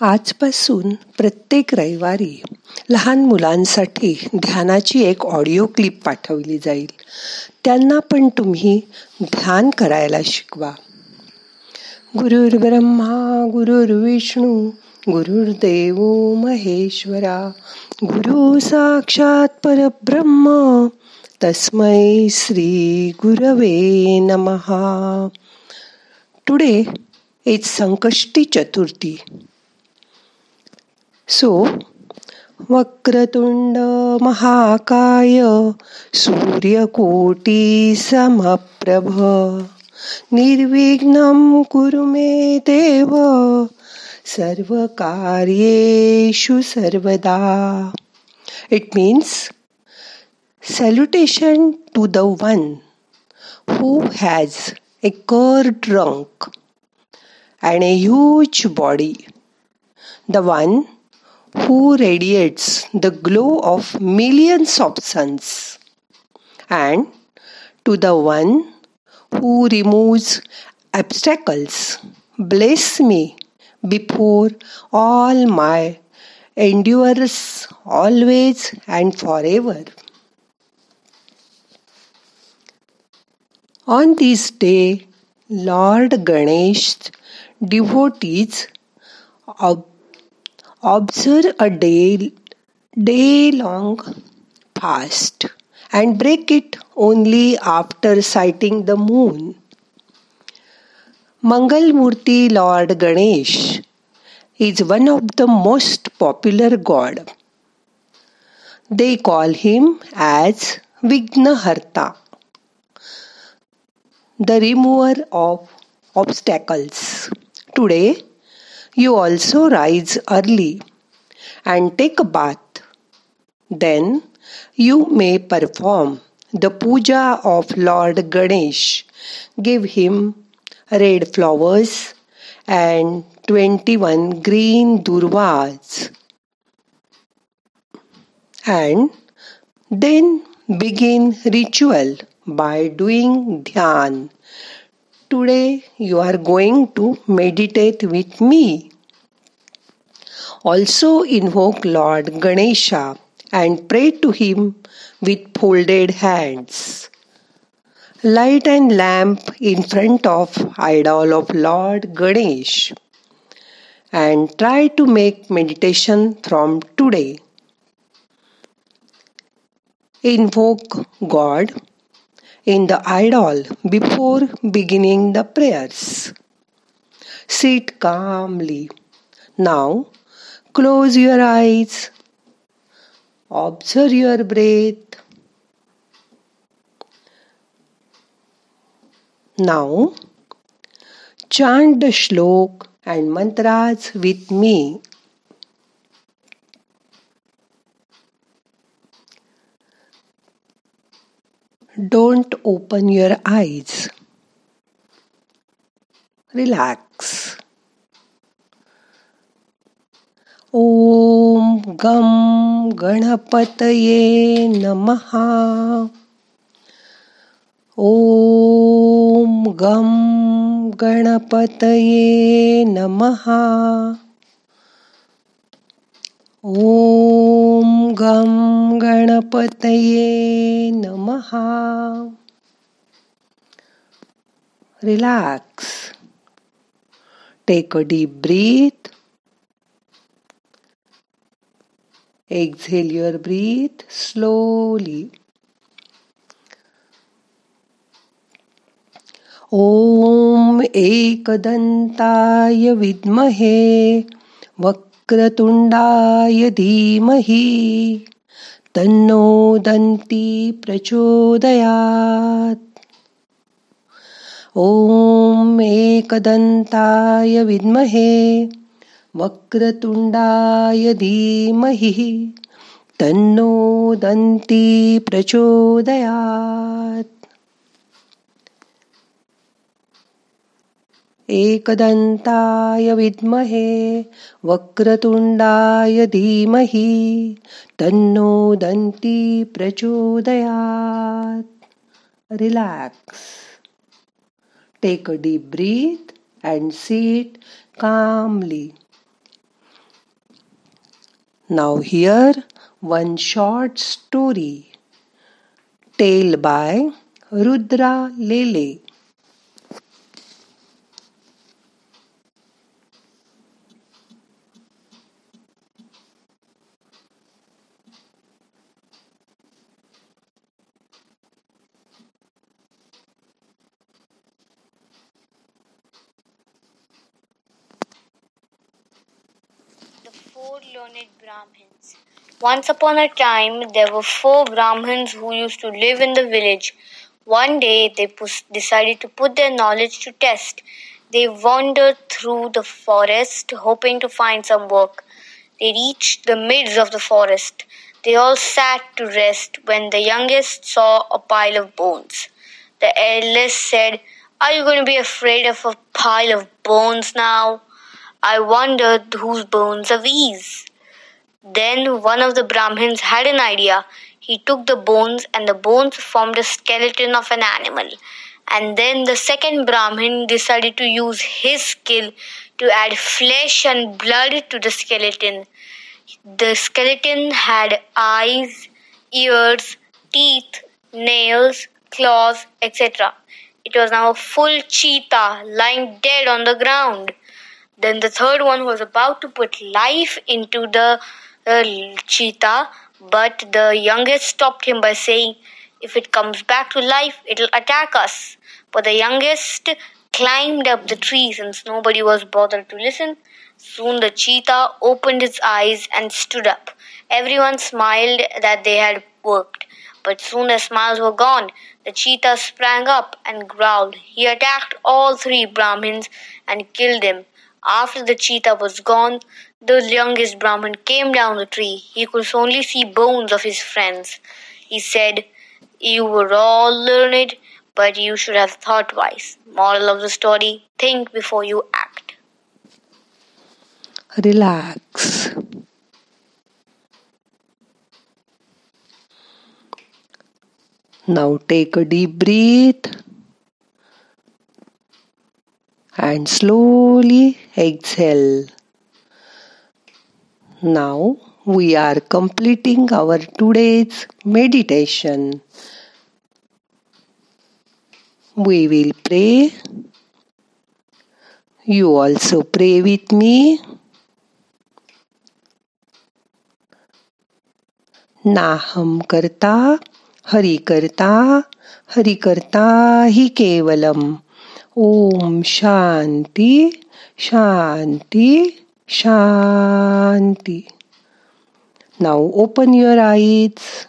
आजपासून प्रत्येक रविवारी लहान मुलांसाठी ध्यानाची एक ऑडिओ क्लिप पाठवली जाईल. त्यांना पण तुम्ही ध्यान करायला शिकवा. गुरुर् ब्रह्मा गुरुर्विष्णू गुरुर्देव महेश्वरा गुरु साक्षात परब्रह्म तस्मै श्री गुरवे नमहा today it's Sankashti Chaturthi. So Vakratunda महाकाय सूर्यकोटी समप्रभ। निर्विघ्नं कुरु मे देव। सर्वकार्येषु सर्वदा। It means salutation to the one who has a curved trunk and a huge body, the one who radiates the glow of millions of suns, and to the one who removes obstacles, bless me before all my endures always and forever. On this day, Lord Ganesh devotees observe a day, day long fast and break it only after sighting the moon. Mangal Murti Lord Ganesh is one of the most popular god. They call him as Vignaharta, the remover of obstacles. Today, you also rise early and take a bath. Then you may perform the puja of Lord Ganesh. Give him red flowers and 21 green durvas. And then begin ritual by doing dhyan Today you are going to meditate with me. Also invoke Lord Ganesha and pray to him with folded hands. Light and lamp in front of idol of Lord Ganesh and try to make meditation from today. Invoke God in the idol before beginning the prayers. Sit calmly. Now, close your eyes. Observe your breath. Now, chant the shlok and mantras with me. Don't open your eyes. Relax. ॐ गम गणपतये नमः ॐ गम गणपतये नमः ॐ गम गणपतये नमहा relax take a deep breath exhale your breath slowly ओम एकदंताय विद्महे वक्रतुंडाय धीमही। तन्नो दन्ती प्रचोदयात्। ॐ एकदन्ताय विद्महे वक्रतुण्डाय धीमहि तन्नो दन्ती प्रचोदयात्। एकदंताय विद्महे वक्रतुंडाय धीमही तन्नो दंती प्रचोदयात. Relax take a deep breath and sit calmly now here one short story tell by Rudra Lele four learned Brahmins. Once upon a time, there were four Brahmins who used to live in the village. One day, they decided to put their knowledge to test. They wandered through the forest, hoping to find some work. They reached the midst of the forest. They all sat to rest when the youngest saw a pile of bones. The eldest said, Are you going to be afraid of a pile of bones now? I wondered whose bones are these. Then one of the Brahmins had an idea. He took the bones, and the bones formed a skeleton of an animal. And then the second Brahmin decided to use his skill to add flesh and blood to the skeleton. The skeleton had eyes, ears, teeth, nails, claws, etc. It was now a full cheetah lying dead on the ground. Then the third one was about to put life into the uh, cheetah, but the youngest stopped him by saying, If it comes back to life, it'll attack us. But the youngest climbed up the tree since nobody was bothered to listen. Soon the cheetah opened its eyes and stood up. Everyone smiled that they had worked. But soon the smiles were gone. The cheetah sprang up and growled. He attacked all three Brahmins and killed them. After the cheetah was gone, the youngest Brahmin came down the tree. He could only see bones of his friends. He said, You were all learned, but you should have thought twice. Moral of the story think before you act. Relax. Now take a deep breath and slowly exhale. Now we are completing our today's meditation. We will pray. You also pray with me. नाहम करता हरि करता हरि करता ही केवलम Om Shanti, Shanti, Shanti. Now open your eyes.